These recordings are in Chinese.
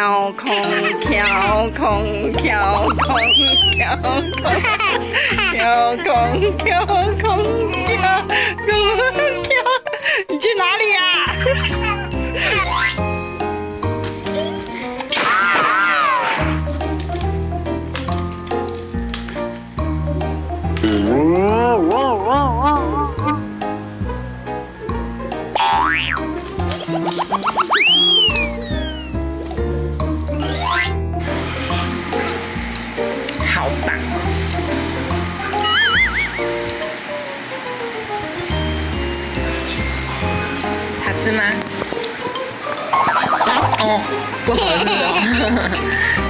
是跳空跳空跳空跳空跳空跳空跳空跳，你去哪里呀？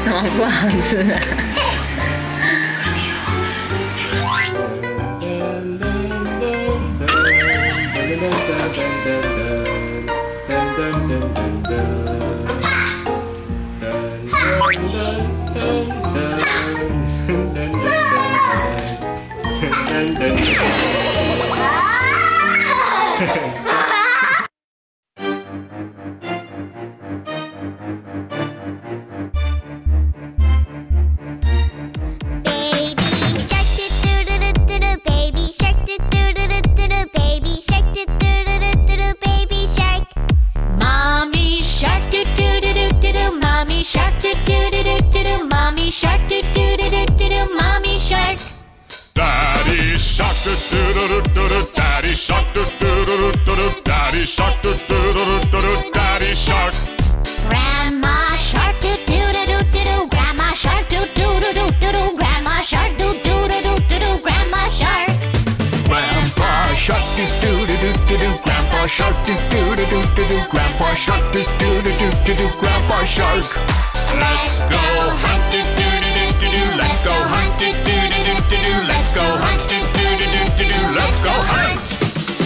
怎么不好吃 do do Grandpa Shark do do do do do do Grandpa Shark. Let's go hunt do do do do do do Let's go hunt do do do do do do Let's go hunt do do do do do do Let's go hunt.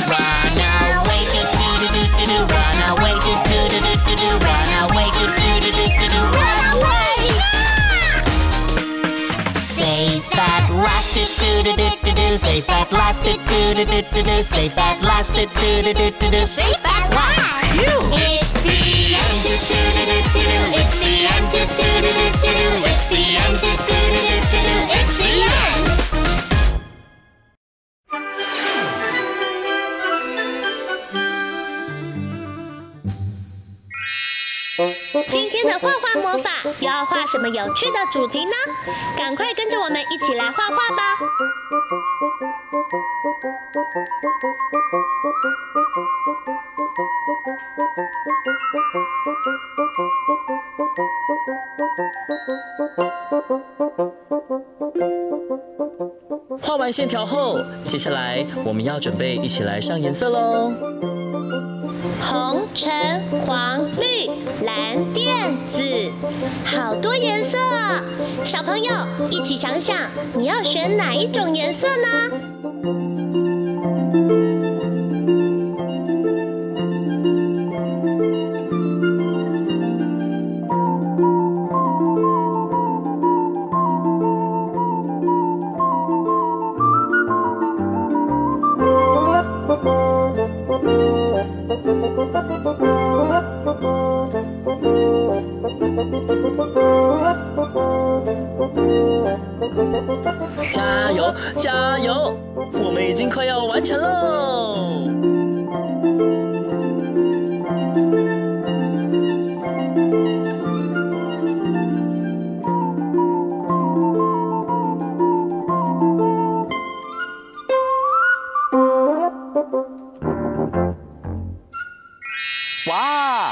Run away do do do do do do Run away do do do do do do Run away do do do do do do Run away Safe at last do do do do safe at last, do do do do do, safe at last, do do do do do, safe at last. 今天的画画魔法又要画什么有趣的主题呢？赶快跟着我们一起来画画吧！画完线条后，接下来我们要准备一起来上颜色喽。红、橙、黄、绿、蓝、靛、紫，好多颜色！小朋友一起想想，你要选哪一种颜色呢？加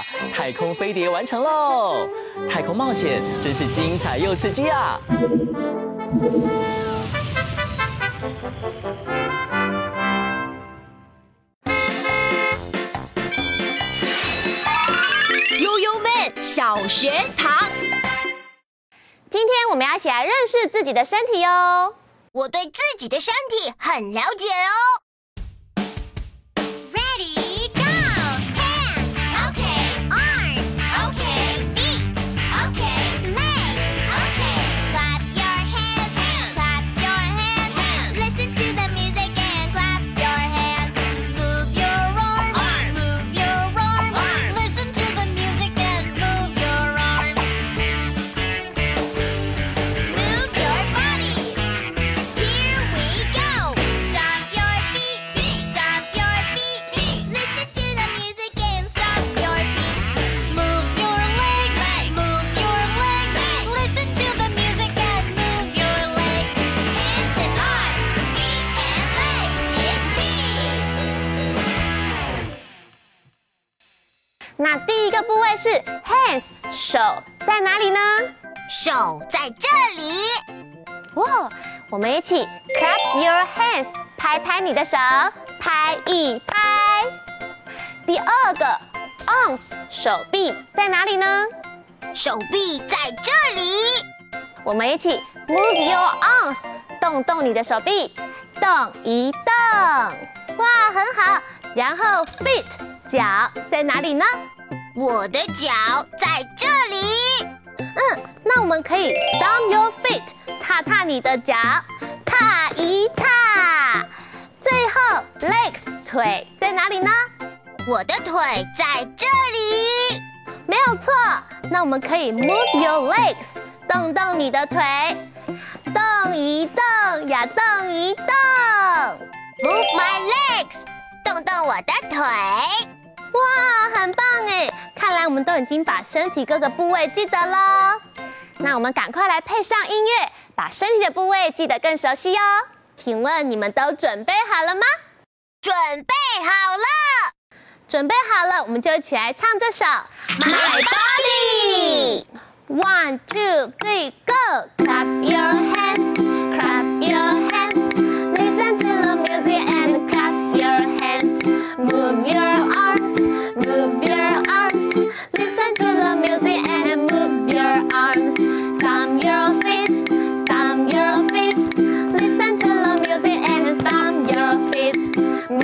哇，太空飞碟完成喽！太空冒险真是精彩又刺激啊！悠悠们小学堂，今天我们要一起来认识自己的身体哦。我对自己的身体很了解哦。我们一起 clap your hands，拍拍你的手，拍一拍。第二个 arms 手臂在哪里呢？手臂在这里。我们一起 move your arms，动动你的手臂，动一动。哇，很好。然后 feet 脚在哪里呢？我的脚在这里。嗯，那我们可以 stomp your feet，踏踏你的脚，踏一踏。最后 legs 腿在哪里呢？我的腿在这里。没有错。那我们可以 move your legs，动动你的腿，动一动呀，动一动。Move my legs，动动我的腿。哇，很棒哎！看来我们都已经把身体各个部位记得喽。那我们赶快来配上音乐，把身体的部位记得更熟悉哦。请问你们都准备好了吗？准备好了。准备好了，我们就一起来唱这首《My Body》。One, two, three, go! Clap your hands,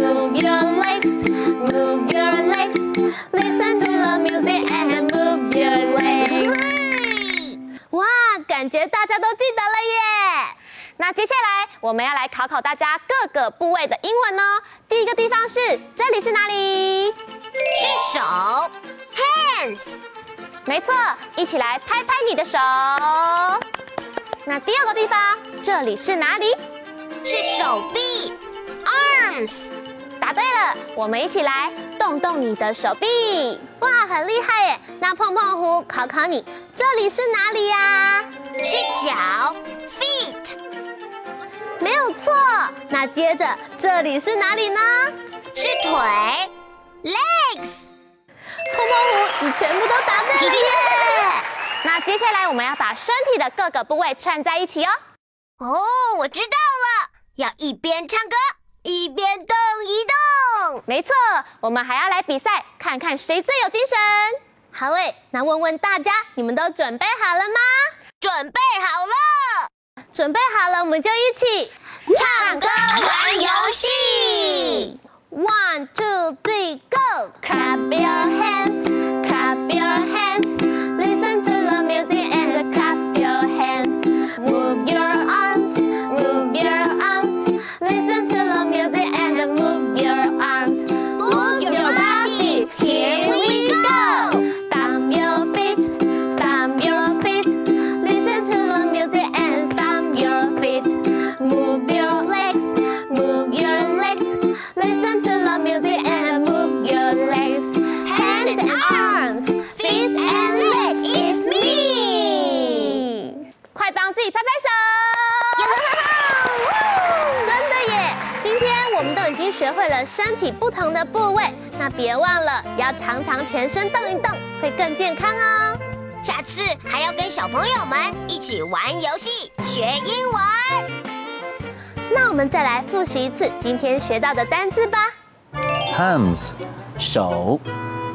Move your legs, move your legs. Listen to the music and move your legs. 哇，感觉大家都记得了耶！那接下来我们要来考考大家各个部位的英文哦。第一个地方是，这里是哪里？是手，hands。没错，一起来拍拍你的手。那第二个地方，这里是哪里？是手臂，arms。答对了，我们一起来动动你的手臂。哇，很厉害耶！那碰碰狐考考你，这里是哪里呀？是脚，feet。没有错。那接着这里是哪里呢？是腿，legs。碰碰狐，你全部都答对了耶！那接下来我们要把身体的各个部位串在一起哦。哦，我知道了，要一边唱歌。一边动，没错，我们还要来比赛，看看谁最有精神。好诶，那问问大家，你们都准备好了吗？准备好了，准备好了，我们就一起唱歌玩游戏。One, two, three, go! Clap your hands, clap your hands. 起玩游戏、学英文。那我们再来复习一次今天学到的单字吧。hands 手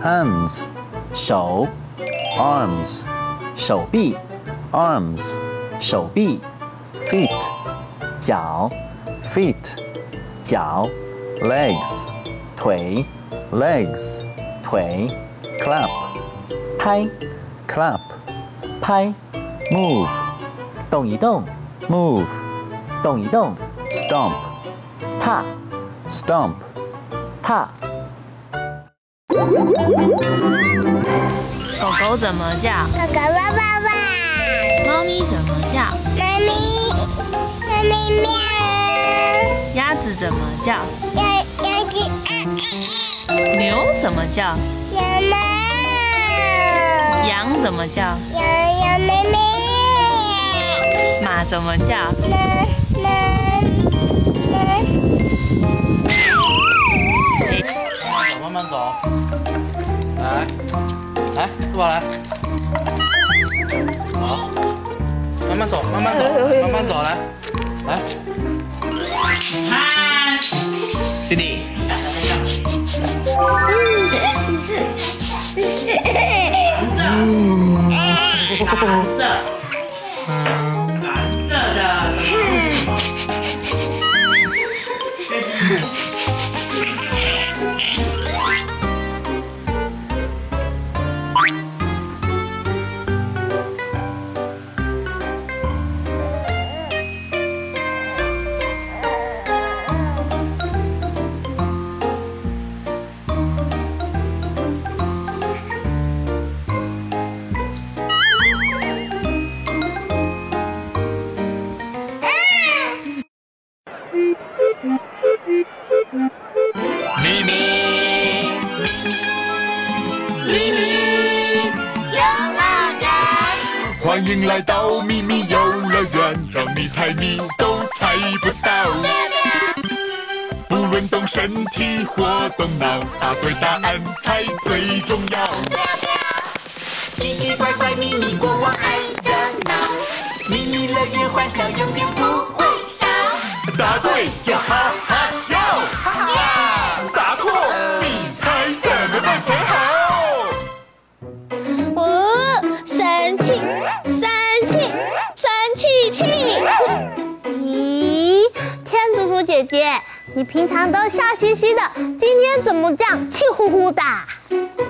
，hands 手，arms 手臂，arms 手臂，feet 脚，feet 脚，legs 腿，legs 腿，clap 拍，clap 拍，move 动一动，move 动一动，stomp 踏，stomp 踏。狗狗怎么叫？狗狗爸爸爸，猫咪怎么叫？妈咪，妈咪喵，鸭子怎么叫？鸭鸭子啊啊，牛怎么叫？羊妈，羊怎么叫？羊羊妹妹，马怎么叫？走，慢慢走。来，来，兔宝来，好，慢慢走，慢慢走，慢慢走，来，来，弟弟，蓝色，蓝欢迎来到咪咪游乐园，让你猜谜都猜不到。不论动身体或动脑，答对答案才最重要。奇奇怪怪咪咪国王爱热闹，咪咪乐园欢笑永远不会少。答对就哈哈笑。姐姐，你平常都笑嘻嘻的，今天怎么这样气呼呼的？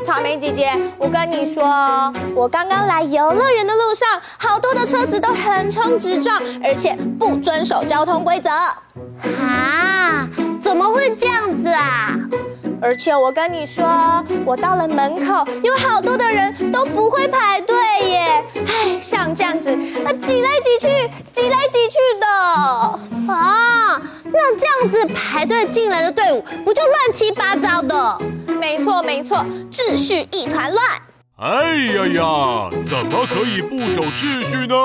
草莓姐姐，我跟你说，我刚刚来游乐园的路上，好多的车子都横冲直撞，而且不遵守交通规则。啊？怎么会这样子啊？而且我跟你说，我到了门口，有好多的人都不会排队耶。唉，像这样子，啊，挤来挤去，挤来挤去的。啊，那这样子排队进来的队伍，不就乱七八糟的？没错没错，秩序一团乱。哎呀呀，怎么可以不守秩序呢？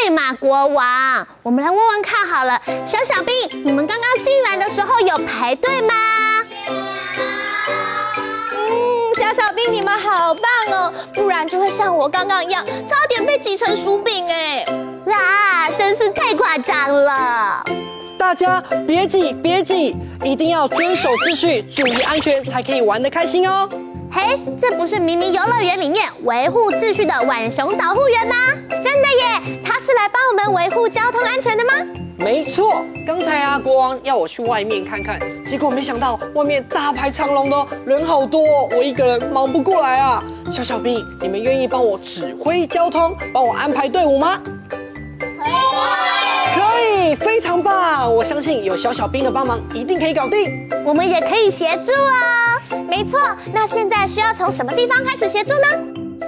对嘛，国王，我们来问问看好了。小小兵，你们刚刚进来的时候有排队吗？小小兵，你们好棒哦，不然就会像我刚刚一样，差点被挤成薯饼哎！哇，真是太夸张了！大家别挤别挤，一定要遵守秩序，注意安全，才可以玩得开心哦。嘿，这不是明明游乐园里面维护秩序的浣熊导护员吗？真的耶，他是来帮我们维护交通安全的吗？没错，刚才啊，国王要我去外面看看，结果没想到外面大排长龙的人好多，我一个人忙不过来啊。小小兵，你们愿意帮我指挥交通，帮我安排队伍吗？可以，可以，非常棒！我相信有小小兵的帮忙，一定可以搞定。我们也可以协助哦。没错，那现在需要从什么地方开始协助呢？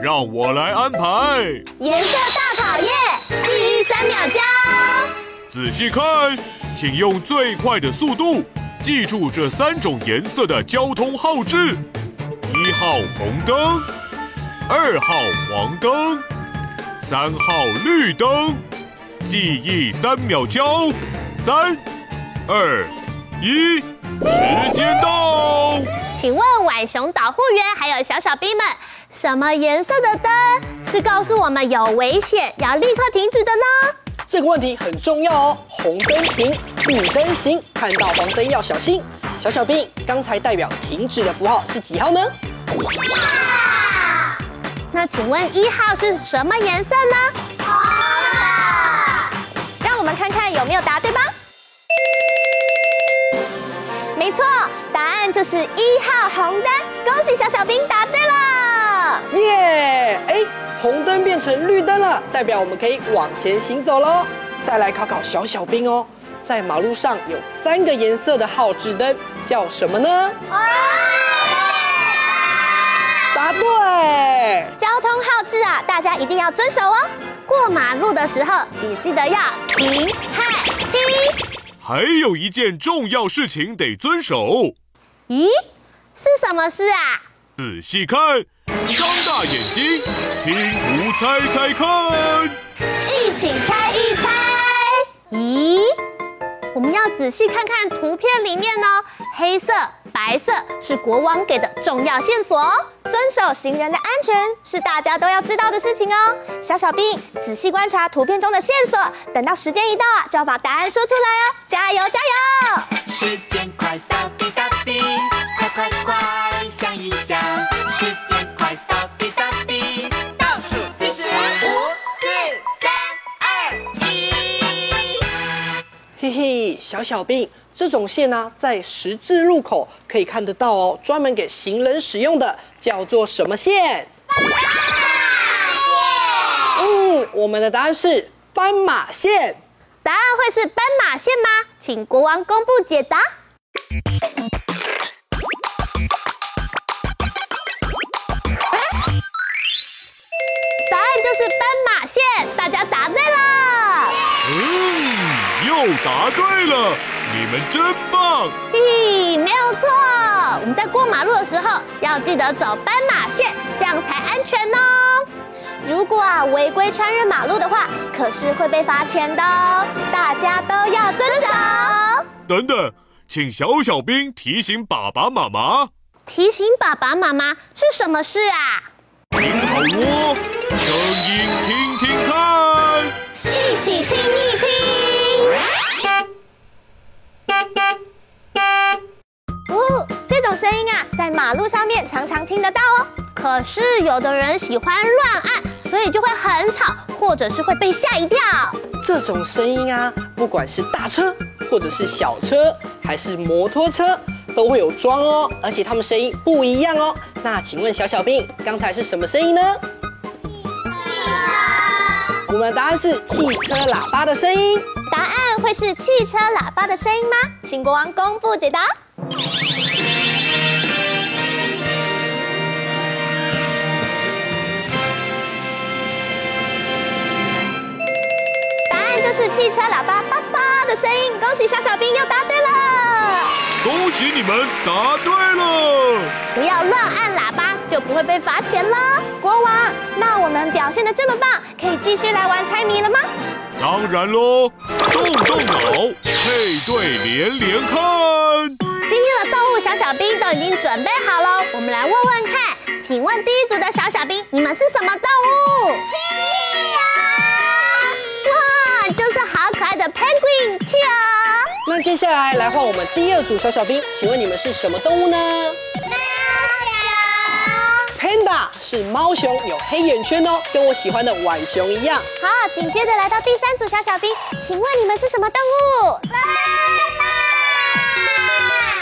让我来安排。颜色大考验，记忆三秒交。仔细看，请用最快的速度记住这三种颜色的交通号志：一号红灯，二号黄灯，三号绿灯。记忆三秒交，三、二、一，时间到。请问浣熊导护员还有小小兵们，什么颜色的灯是告诉我们有危险要立刻停止的呢？这个问题很重要哦。红灯停，绿灯行，看到黄灯要小心。小小兵，刚才代表停止的符号是几号呢？那请问一号是什么颜色呢？红的。让我们看看有没有答对吧。没错，答案就是一号红灯。恭喜小小兵答对了！耶！哎，红灯变成绿灯了，代表我们可以往前行走喽。再来考考小小兵哦，在马路上有三个颜色的号志灯，叫什么呢？答对！交通号志啊，大家一定要遵守哦。过马路的时候，你记得要停、看、听。还有一件重要事情得遵守。咦，是什么事啊？仔细看，张大眼睛，听图猜猜看。一起猜一猜。咦，我们要仔细看看图片里面哦。黑色、白色是国王给的重要线索哦。遵守行人的安全是大家都要知道的事情哦。小小兵，仔细观察图片中的线索，等到时间一到啊，就要把答案说出来哦。加油，加油！时间快到滴答滴，快快快嘿嘿，小小兵，这种线呢、啊，在十字路口可以看得到哦，专门给行人使用的，叫做什么线？斑马线。嗯，我们的答案是斑马线。答案会是斑马线吗？请国王公布解答。答案就是斑马线，大家答对了。嗯，又答对了，你们真棒。嘿，没有错，我们在过马路的时候要记得走斑马线，这样才安全哦。如果啊违规穿越马路的话，可是会被罚钱的哦，大家都要遵守。等等，请小小兵提醒爸爸妈妈。提醒爸爸妈妈是什么事啊？听好哦，声音听听看，一起听一听。哦，这种声音啊，在马路上面常常听得到哦。可是有的人喜欢乱按，所以就会很吵，或者是会被吓一跳。这种声音啊，不管是大车，或者是小车，还是摩托车，都会有装哦。而且它们声音不一样哦。那请问小小兵，刚才是什么声音呢？汽车。我们的答案是汽车喇叭的声音。答案会是汽车喇叭的声音吗？请国王公布解答。答案就是汽车喇叭叭叭的声音，恭喜小小兵又答对了！恭喜你们答对了！不要乱按喇叭，就不会被罚钱了。国王，那我们表现的这么棒，可以继续来玩猜谜了吗？当然喽！动动脑，配对连连看。今天的动物小小兵都已经准备好了，我们来问问看，请问第一组的小小兵，你们是什么动物？就是好可爱的 penguin，企鹅。那接下来来换我们第二组小小兵，请问你们是什么动物呢？Panda 是猫熊，有黑眼圈哦，跟我喜欢的浣熊一样。好，紧接着来到第三组小小兵，请问你们是什么动物？斑马。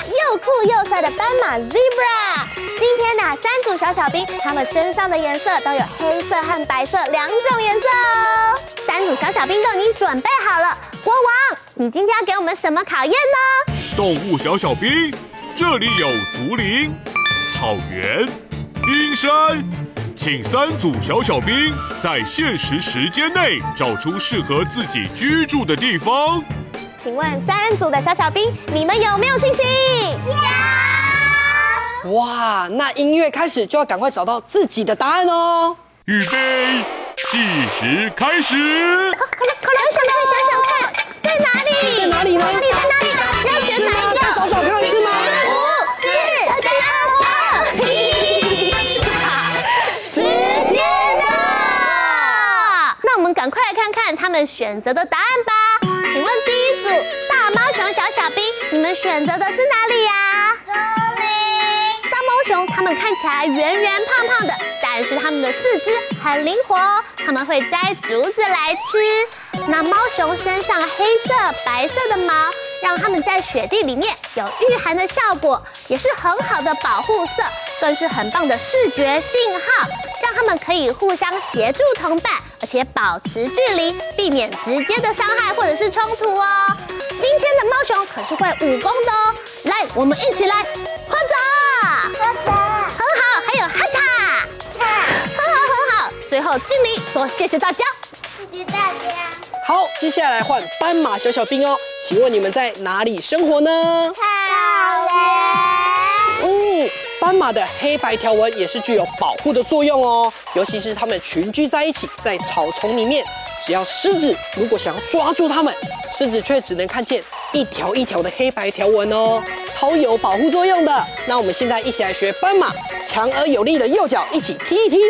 又酷又帅的斑马 zebra。今天呢，三组小小兵，他们身上的颜色都有黑色和白色两种颜色哦。三组小小兵都已经准备好了，国王，你今天要给我们什么考验呢？动物小小兵，这里有竹林、草原、冰山，请三组小小兵在限时时间内找出适合自己居住的地方。请问三组的小小兵，你们有没有信心？有。哇，那音乐开始就要赶快找到自己的答案哦！预备，计时开始。好，快来，快来，想想看，想想看，在哪里？在哪里呢？哪里？在哪里呢？要选哪一个？再找找看，是吗？看看他们选择的答案吧。请问第一组大猫熊小小兵，你们选择的是哪里呀？这里。大猫熊，它们看起来圆圆胖胖的，但是它们的四肢很灵活哦，它们会摘竹子来吃。那猫熊身上黑色、白色的毛，让它们在雪地里面有御寒的效果，也是很好的保护色，更是很棒的视觉信号，让它们可以互相协助同伴，而且保持距离，避免直接的伤害或者是冲突哦。今天的猫熊可是会武功的哦，来，我们一起来，快走！很好，还有哈塔，很好很好。最后敬礼，说谢谢大家，谢谢大家。好，接下来换斑马小小兵哦。请问你们在哪里生活呢？草原。嗯，斑马的黑白条纹也是具有保护的作用哦。尤其是它们群居在一起，在草丛里面，只要狮子如果想要抓住它们，狮子却只能看见一条一条的黑白条纹哦。超有保护作用的。那我们现在一起来学斑马，强而有力的右脚一起踢一踢。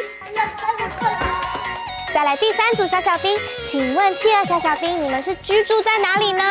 再来第三组小小兵，请问企鹅小小兵，你们是居住在哪里呢？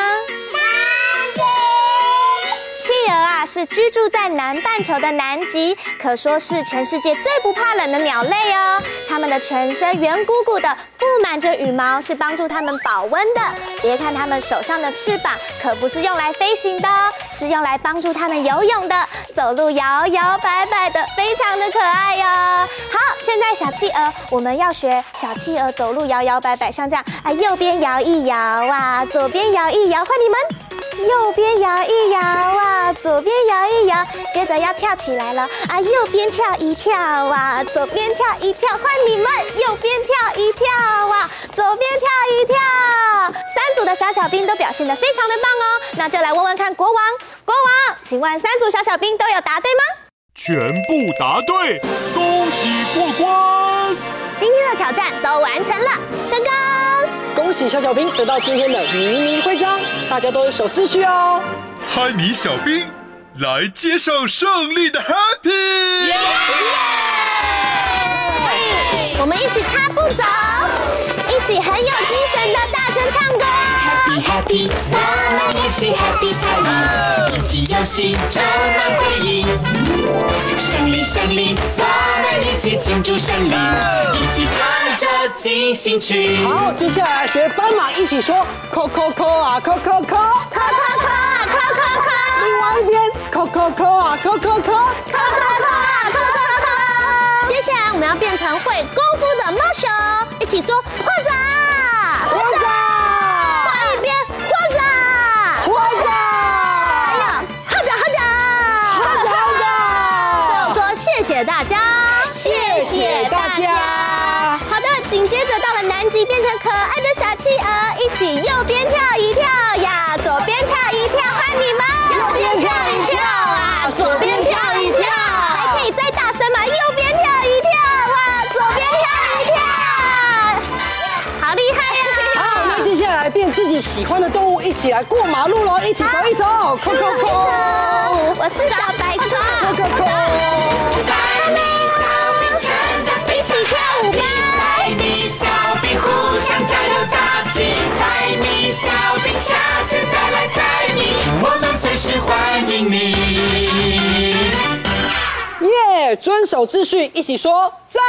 企鹅啊，是居住在南半球的南极，可说是全世界最不怕冷的鸟类哦。它们的全身圆鼓鼓的，布满着羽毛，是帮助它们保温的。别看它们手上的翅膀，可不是用来飞行的哦，是用来帮助它们游泳的。走路摇摇摆摆的，非常的可爱哟。好，现在小企鹅，我们要学小企鹅走路摇摇摆摆，像这样啊，右边摇一摇啊，左边摇一摇，换你们。右边摇一摇啊，左边摇一摇，接着要跳起来了啊！右边跳一跳啊，左边跳一跳，换你们，右边跳一跳啊，左边跳一跳。三组的小小兵都表现得非常的棒哦，那就来问问看国王，国王，请问三组小小兵都有答对吗？全部答对，恭喜过关！今天的挑战都完成了，哥哥。恭喜小小兵得到今天的迷你徽章，大家都守秩序哦。猜谜小兵来接受胜利的 Happy，耶！我们一起踏步走，一起很有精神的大声唱歌。Happy Happy，我们一起 Happy 猜谜，一起游戏充满回忆。胜利胜利，我们一起庆祝胜利，一起唱着进行曲。好，接下来学斑马一起说，扣扣扣啊，扣扣扣，扣扣扣啊，扣扣扣。另外一边，扣扣扣啊，扣扣扣，扣扣扣啊，扣扣扣。接下来我们要变成会功夫的猫熊，一起说，变成可爱的小企鹅，一起右边跳一跳呀，左边跳一跳，换你们。右边跳一跳啊，左边跳一跳，还可以再大声吗？右边跳一跳哇，左边跳一跳，好厉害呀！好，那接下来变自己喜欢的动物，一起来过马路喽，一起走一走，扣扣扣。我是小白兔，扣扣扣。小兵，下次再来猜你，我们随时欢迎你。耶！遵守秩序，一起说赞。